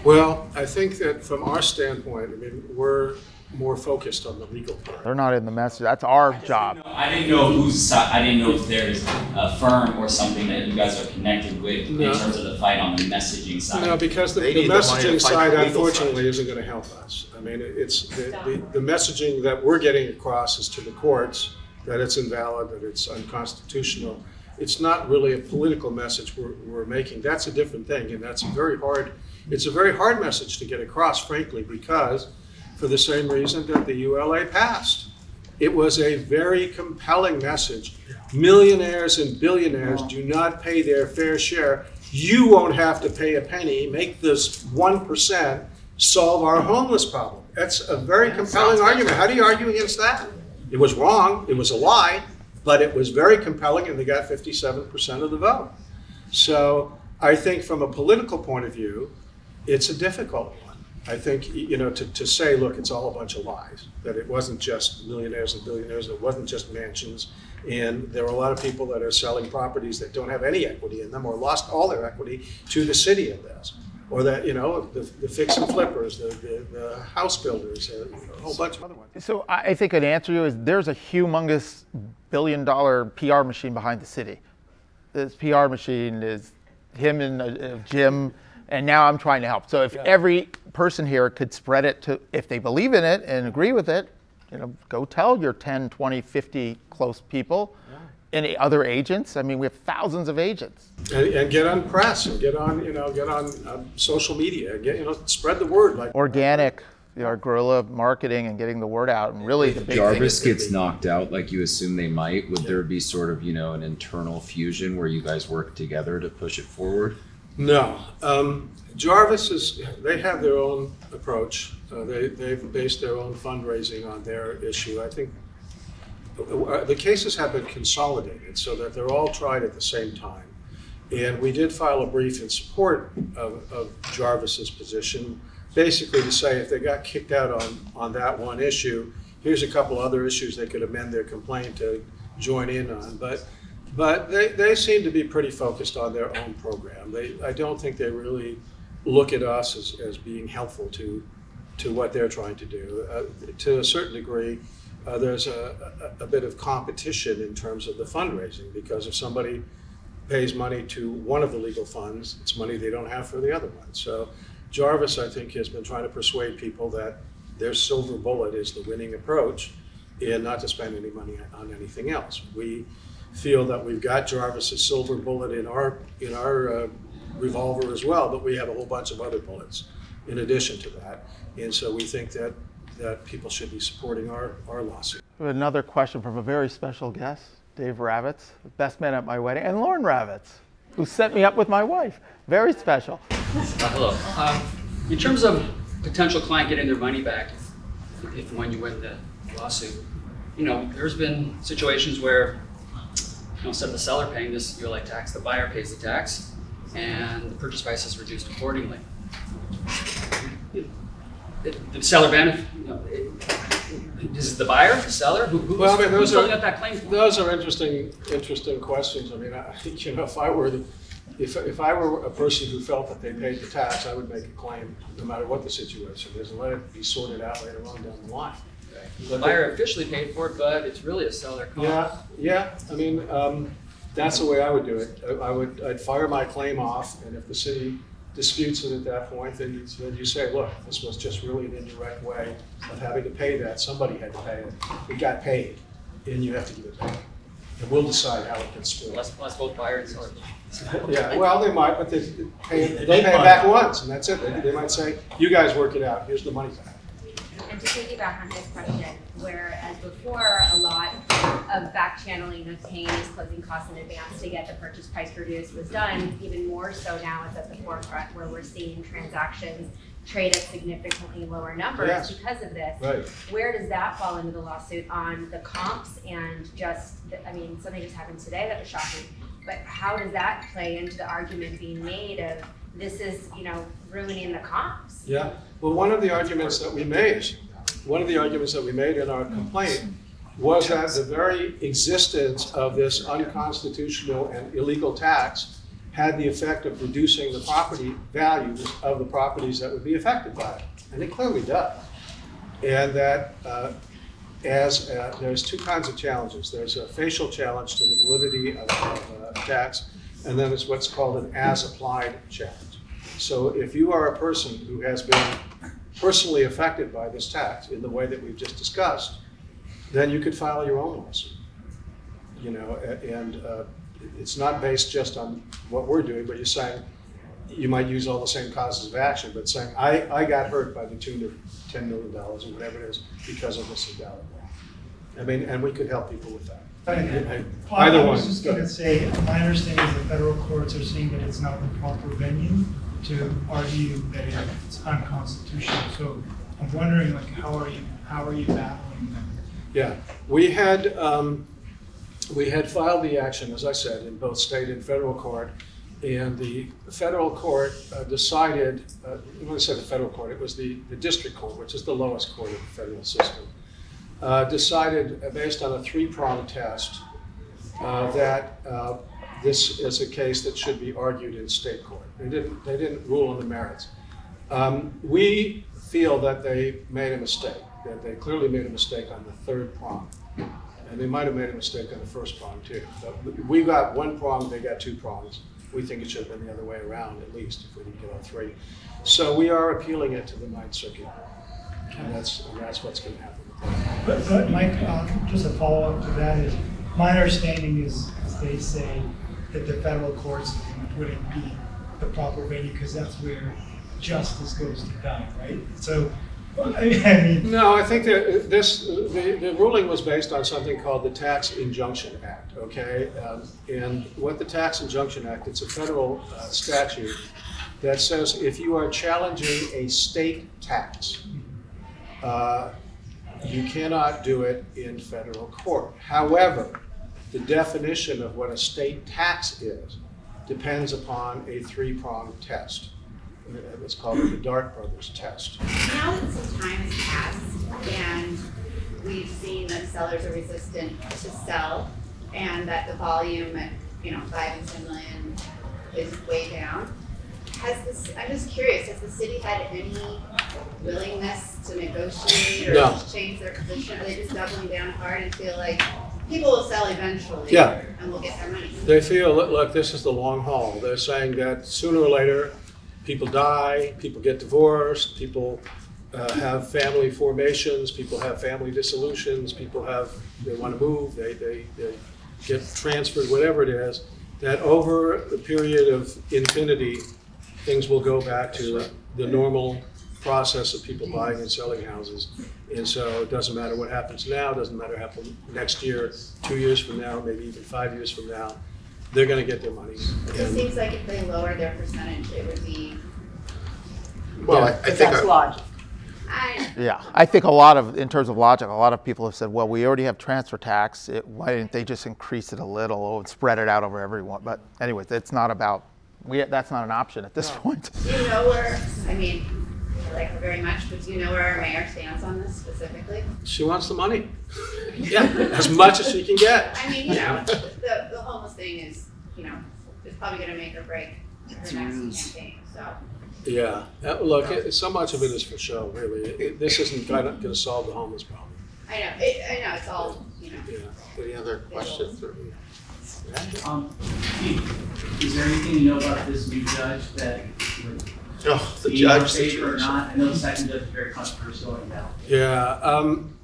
Well, I think that from our standpoint, I mean, we're more focused on the legal part. They're not in the message. That's our job. I didn't know whose side, I didn't know if there's a firm or something that you guys are connected with No. in terms of the fight on the messaging side. No, because the, They the need the money to messaging fight side the legal unfortunately isn't gonna help us. I mean, it's, the, the, the messaging that we're getting across is to the courts, that it's invalid, that it's unconstitutional. It's not really a political message we're, we're making. That's a different thing, and that's a very hard, it's a very hard message to get across frankly, because for the same reason that the ULA passed. It was a very compelling message. Millionaires and billionaires do not pay their fair share. You won't have to pay a penny. Make this 1% solve our homeless problem. That's a very compelling argument. How do you argue against that? It was wrong, it was a lie, but it was very compelling and they got 57% of the vote. So I think from a political point of view, it's a difficult. I think, you know, to, to say, look, it's all a bunch of lies, that it wasn't just millionaires and billionaires, it wasn't just mansions. And there are a lot of people that are selling properties that don't have any equity in them or lost all their equity to the city of this. Or that, you know, the, the fix and flippers, the, the, the house builders, uh, a whole bunch of other ones. So I I think an answer to you is there's a humongous billion dollar PR machine behind the city. This PR machine is him and uh, Jim, and now I'm trying to help. So if every person here could spread it to, if they believe in it and agree with it, you know, go tell your 10, 20, 50 close people. Any other agents? I mean, we have thousands of agents. And, and get on press and get on, you know, get on um, social media and get, you know, spread the word like. Organic, you know, our guerrilla marketing and getting the word out. And really, the big Jarvis is gets knocked out like you assume they might, would there be sort of, you know, an internal fusion where you guys work together to push it forward? No. Um, Jarvis is, they have their own approach. Uh, they, they've based their own fundraising on their issue. I think uh, the cases have been consolidated so that they're all tried at the same time. And we did file a brief in support of, of Jarvis's position, basically to say if they got kicked out on, on that one issue, here's a couple other issues they could amend their complaint to join in on. But but they, they seem to be pretty focused on their own program. They, I don't think they really look at us as, as being helpful to, to what they're trying to do. Uh, to a certain degree, uh, there's a, a, a bit of competition in terms of the fundraising because if somebody pays money to one of the legal funds, it's money they don't have for the other one. So Jarvis, I think, has been trying to persuade people that their silver bullet is the winning approach and not to spend any money on anything else. We feel that we've got Jarvis's silver bullet in our, in our uh, revolver as well, but we have a whole bunch of other bullets in addition to that. And so we think that, that people should be supporting our, our lawsuit. Another question from a very special guest, Dave Ravitz, the best man at my wedding, and Lauren Ravitz, who set me up with my wife. Very special. Uh, hello. Um, in terms of potential client getting their money back, if, if when you win the lawsuit, you know, there's been situations where, you know, instead of the seller paying this ULA tax, the buyer pays the tax, and the purchase price is reduced accordingly. the seller benefit, you know, it- is it the buyer, the seller? Who, who's, Well, I mean, who's those are, up that claim? those are interesting, interesting questions. I mean, I, you know, if I were, the- if, if I were a person who felt that they paid the tax, I would make a claim, no matter what the situation is, and let it be sorted out later on down the line. The buyer officially paid for it, but it's really a seller cost. Yeah, yeah, I mean, um, that's the way I would do it. I- I would, I'd fire my claim off, and if the city disputes it at that point, then you, then you say, look, this was just really an indirect way of having to pay that, somebody had to pay it, it got paid, and you have to give it back. And we'll decide how it gets split. Unless, unless both buyer and seller. Yeah, well, they might, but they pay, they'll pay it back once, and that's it. They, they might say, you guys work it out, here's the money back. And to piggyback on his question, whereas before, a lot of back channeling of paying these closing costs in advance to get the purchase price reduced was done, even more so now it's at the forefront where we're seeing transactions trade at significantly lower numbers Yes. because of this. Right. Where does that fall into the lawsuit on the comps and just, the- I mean, something just happened today that was shocking. But how does that play into the argument being made of this is, you know, ruining the comps? Yeah, well, one of the arguments that we made, one of the arguments that we made in our complaint was that the very existence of this unconstitutional and illegal tax had the effect of reducing the property values of the properties that would be affected by it. And it clearly does. And that uh, as, uh, there's two kinds of challenges. There's a facial challenge to the validity of of, uh, tax, and then there's what's called an as-applied challenge. So if you are a person who has been personally affected by this tax in the way that we've just discussed, then you could file your own lawsuit. You know, and uh, it's not based just on what we're doing, but you're saying, you might use all the same causes of action, but saying, I, I got hurt by the tune of ten million dollars or whatever it is because of this invalid law. I mean, and we could help people with that. I Either one. was just gonna say, my understanding is the federal courts are saying that it's not the proper venue to argue that it's unconstitutional. So I'm wondering, like, how are you, how are you battling that? Yeah, we had, um, we had filed the action, as I said, in both state and federal court. And the federal court uh, decided, uh, when I say the federal court, it was the, the district court, which is the lowest court of the federal system, uh, decided, uh, based on a three prong test, uh, that uh, this is a case that should be argued in state court. They didn't, they didn't rule on the merits. Um, We feel that they made a mistake, that they clearly made a mistake on the third prong. And they might have made a mistake on the first prong too. But we got one prong, they got two prongs. We think it should have been the other way around at least, if we didn't get all three. So we are appealing it to the Ninth Circuit. And that's, and that's what's gonna happen. But, but Mike, uh, just a follow-up to that is, my understanding is they say that the federal courts wouldn't be the proper venue because that's where justice goes to die, right? So, I mean, No, I think that this, the, the ruling was based on something called the Tax Injunction Act, okay? Um, And what the Tax Injunction Act, it's a federal uh, statute that says if you are challenging a state tax, uh, you cannot do it in federal court. However, the definition of what a state tax is depends upon a three-pronged test. It's called the Bidart Brothers test. Now that some time has passed and we've seen that sellers are resistant to sell and that the volume at, you know, five and ten million is way down, has this, I'm just curious, has the city had any willingness to negotiate or No. change their position? Are they just doubling down hard and feel like people will sell eventually? Yeah. And we'll get their money? They feel, look, look, this is the long haul. They're saying that sooner or later, people die, people get divorced, people uh, have family formations, people have family dissolutions, people have, they want to move, they, they, they get transferred, whatever it is, that over the period of infinity, things will go back to the normal process of people buying and selling houses. And so it doesn't matter what happens now, it doesn't matter what happens next year, two years from now, maybe even five years from now, they're gonna get their money. It And- seems like if they lower their percentage, it would be, Well, I- I think that's I- logic. I, Yeah, I think a lot of, in terms of logic, a lot of people have said, well, we already have transfer tax. It, why didn't they just increase it a little and spread it out over everyone? But anyways, it's not about, we, that's not an option at this point. do you know where, I mean, like her very much, but do you know where our mayor stands on this specifically? She wants the money. Yeah, as much as she can get. I mean, you know, the, the homeless thing is, you know, is probably gonna make or break her next campaign, so. Yeah, Uh, look, it- so much of it is for show, really. It- This isn't gonna, gonna solve the homeless problem. I know, it, I know, it's all, you know. Yeah. Any other questions? or- Um, Pete, is there anything you know about this new judge that would Oh, the be in your judge favor or situation. not? I know the second judge is very controversial right now. Yeah, um,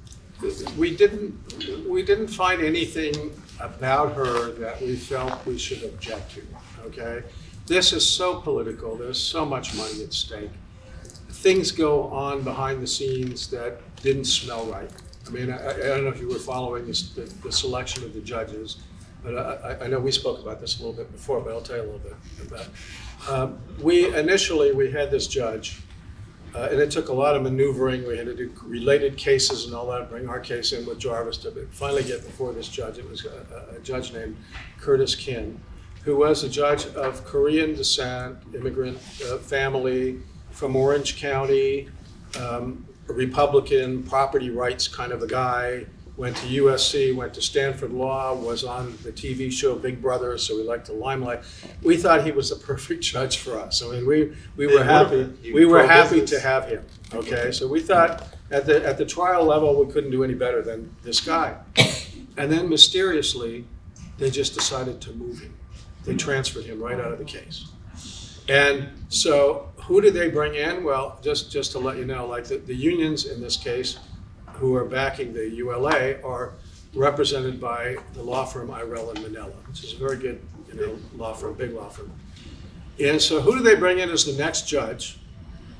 we didn't, we didn't find anything about her that we felt we should object to, okay? This is so political, there's so much money at stake. Things go on behind the scenes that didn't smell right. I mean, I, I don't know if you were following this, the, the selection of the judges, but I, I- know we spoke about this a little bit before, but I'll tell you a little bit about. Um, We, initially, we had this judge, uh, and it took a lot of maneuvering. We had to do related cases and all that, bring our case in with Jarvis to finally get before this judge. It was a, a- judge named Curtis Kin, who was a judge of Korean descent, immigrant uh, family from Orange County, um, a Republican, property rights kind of a guy. Went to USC, went to Stanford Law, was on the TV show Big Brother, so we liked the limelight. We thought he was the perfect judge for us. I mean, we, we were happy, we were happy to have him, okay? So we thought at the, at the trial level, we couldn't do any better than this guy. And then mysteriously, they just decided to move him. They transferred him right out of the case. And so who did they bring in? Well, just, just to let you know, like the, the unions in this case, who are backing the ULA, are represented by the law firm Irell and Manella, which is a very good, you know, law firm, big law firm. And so who do they bring in as the next judge?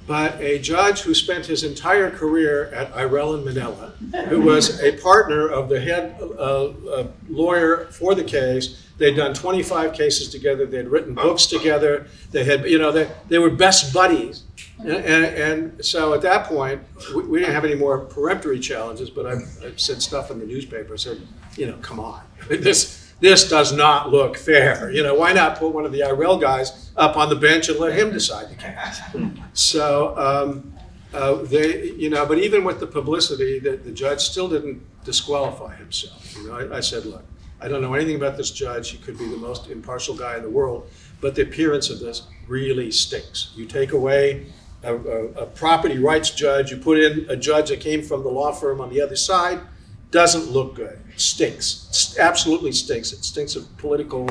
But a judge who spent his entire career at Irell and Manella, who was a partner of the head uh, uh, lawyer for the case. They'd done 25 cases together. They'd written books together. They had, you know, they, they were best buddies. And, and, and so at that point, we, we didn't have any more peremptory challenges, but I, I said stuff in the newspaper. Said, you know, come on. This, this does not look fair. You know, why not put one of the Irell guys up on the bench and let him decide the case? So um, uh, they, you know, but even with the publicity, the, the judge still didn't disqualify himself. You know, I, I said, look, I don't know anything about this judge. He could be the most impartial guy in the world, but the appearance of this really stinks. You take away a, a, a property rights judge, you put in a judge that came from the law firm on the other side, doesn't look good. Stinks. S- Absolutely stinks. It stinks of political,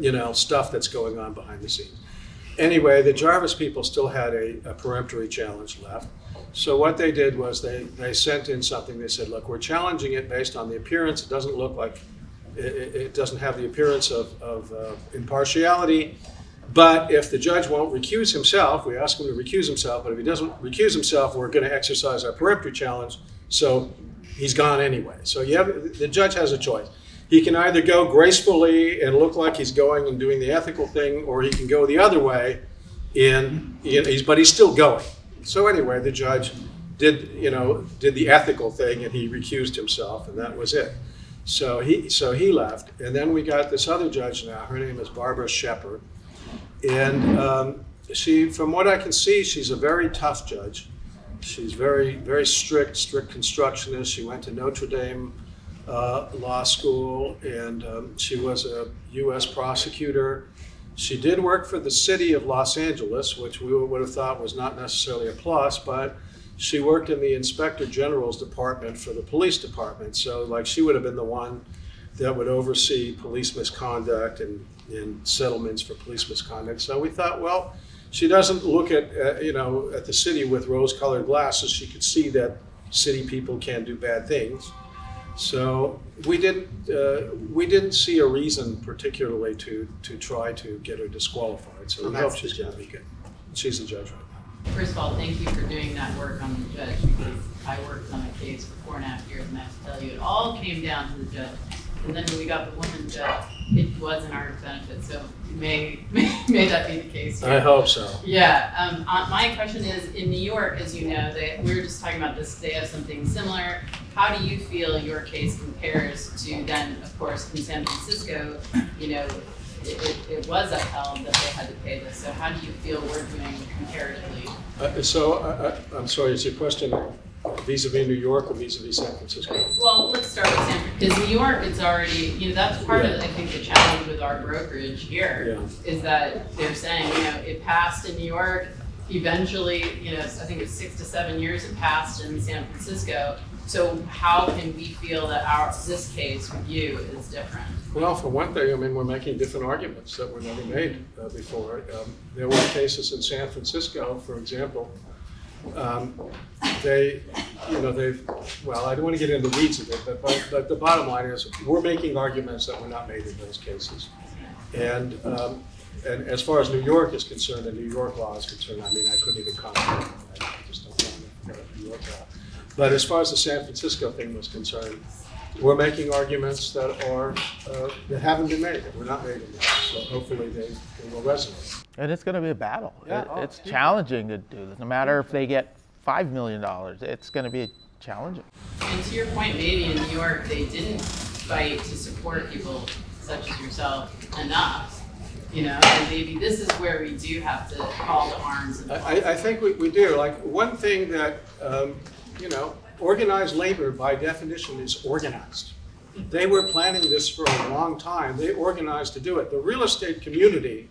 you know, stuff that's going on behind the scenes. Anyway, the Jarvis people still had a, a peremptory challenge left. So what they did was they, they sent in something. They said, look, we're challenging it based on the appearance. It doesn't look like, it, it it doesn't have the appearance of, of uh, impartiality. But if the judge won't recuse himself, we ask him to recuse himself, but if he doesn't recuse himself, we're going to exercise our peremptory challenge. So he's gone anyway. So you have, the judge has a choice. He can either go gracefully and look like he's going and doing the ethical thing, or he can go the other way in he's, but he's still going. So anyway, the judge did, you know, did the ethical thing and he recused himself and that was it. So he, so he left. And then we got this other judge now. Her name is Barbara Scheper. And um, she, from what I can see, she's a very tough judge. She's very, very strict, strict constructionist. She went to Notre Dame uh, Law School, and um, she was a U.S. prosecutor. She did work for the city of Los Angeles, which we would have thought was not necessarily a plus, but she worked in the Inspector General's department for the police department. So, like, she would have been the one that would oversee police misconduct and, and settlements for police misconduct. So we thought, well, she doesn't look at uh, you know at the city with rose-colored glasses. She could see that city people can do bad things. So we didn't uh, we didn't see a reason particularly to to try to get her disqualified. So And we hope that's she's the going to be good. She's the judge right now. First of all, thank you for doing that work on the judge, because I worked on a case for four and a half years, and I have to tell you, it all came down to the judge. And then when we got the woman judge, it was in our benefit, so may, may that be the case here. I hope so. Yeah, um, uh, my question is, in New York, as you know, they, we were just talking about this, they have something similar. How do you feel your case compares to then, of course, in San Francisco, you know, it, it, it was upheld that they had to pay this. So how do you feel we're doing comparatively? Uh, So, uh, I'm sorry, is your question vis-à-vis New York or vis-à-vis San Francisco? Well, let's start with San Francisco. Because New York, it's already, you know, that's part of, I think, the challenge with our brokerage here, is that they're saying, you know, it passed in New York, eventually, you know, I think it's six to seven years it passed in San Francisco. So how can we feel that our, this case with you is different? Well, for one thing, I mean, we're making different arguments that were never made uh, before. Um, There were cases in San Francisco, for example, um, they, you know, they've, well, I don't want to get into the weeds of it, but, but, but the bottom line is, we're making arguments that were not made in those cases. And, um, and as far as New York is concerned, and New York law is concerned, I mean, I couldn't even comment. on it. I just don't know New York law. But as far as the San Francisco thing was concerned, we're making arguments that are, uh, that haven't been made, that were not made in there. So hopefully they, they will resonate. And it's going to be a battle. Yeah, It- oh, it's huge. challenging to do this. No matter if they get $5 million, it's going to be challenging. And to your point, maybe in New York, they didn't fight to support people such as yourself enough, you know, and maybe this is where we do have to call to arms and. I, I think we, we do. Like, one thing that, um, you know, organized labor by definition is organized. They were planning this for a long time. They organized to do it. The real estate community,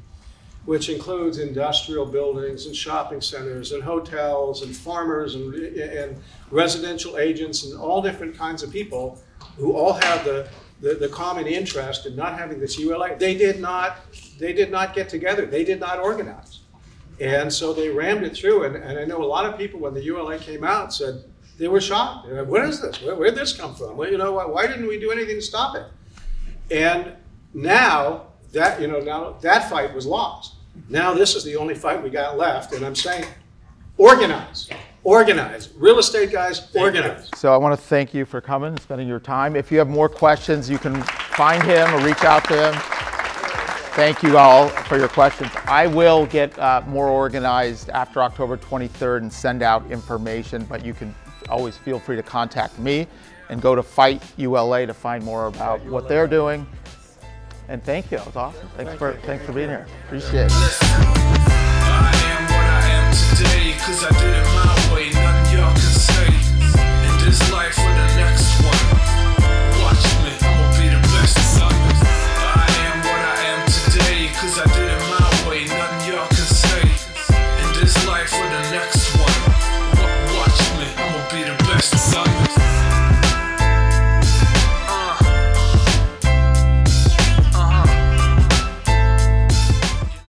which includes industrial buildings and shopping centers and hotels and farmers and, and residential agents and all different kinds of people who all have the, the, the common interest in not having this ULA, they did not, they did not get together. They did not organize. And so they rammed it through. And, and I know a lot of people, when the ULA came out, said they were shocked. Like, what is this? Where, where'd this come from? Well, you know, why, why didn't we do anything to stop it? And now that, you know, now that fight was lost. Now this is the only fight we got left. And I'm saying, organize, organize. Real estate guys, organize. So I want to thank you for coming and spending your time. If you have more questions, you can find him or reach out to him. Thank you all for your questions. I will get uh, more organized after October 23rd and send out information, but you can always feel free to contact me and go to Fight ULA to find more about what they're doing. And thank you. That was awesome. Thanks thank for you. thanks for being here. Appreciate it.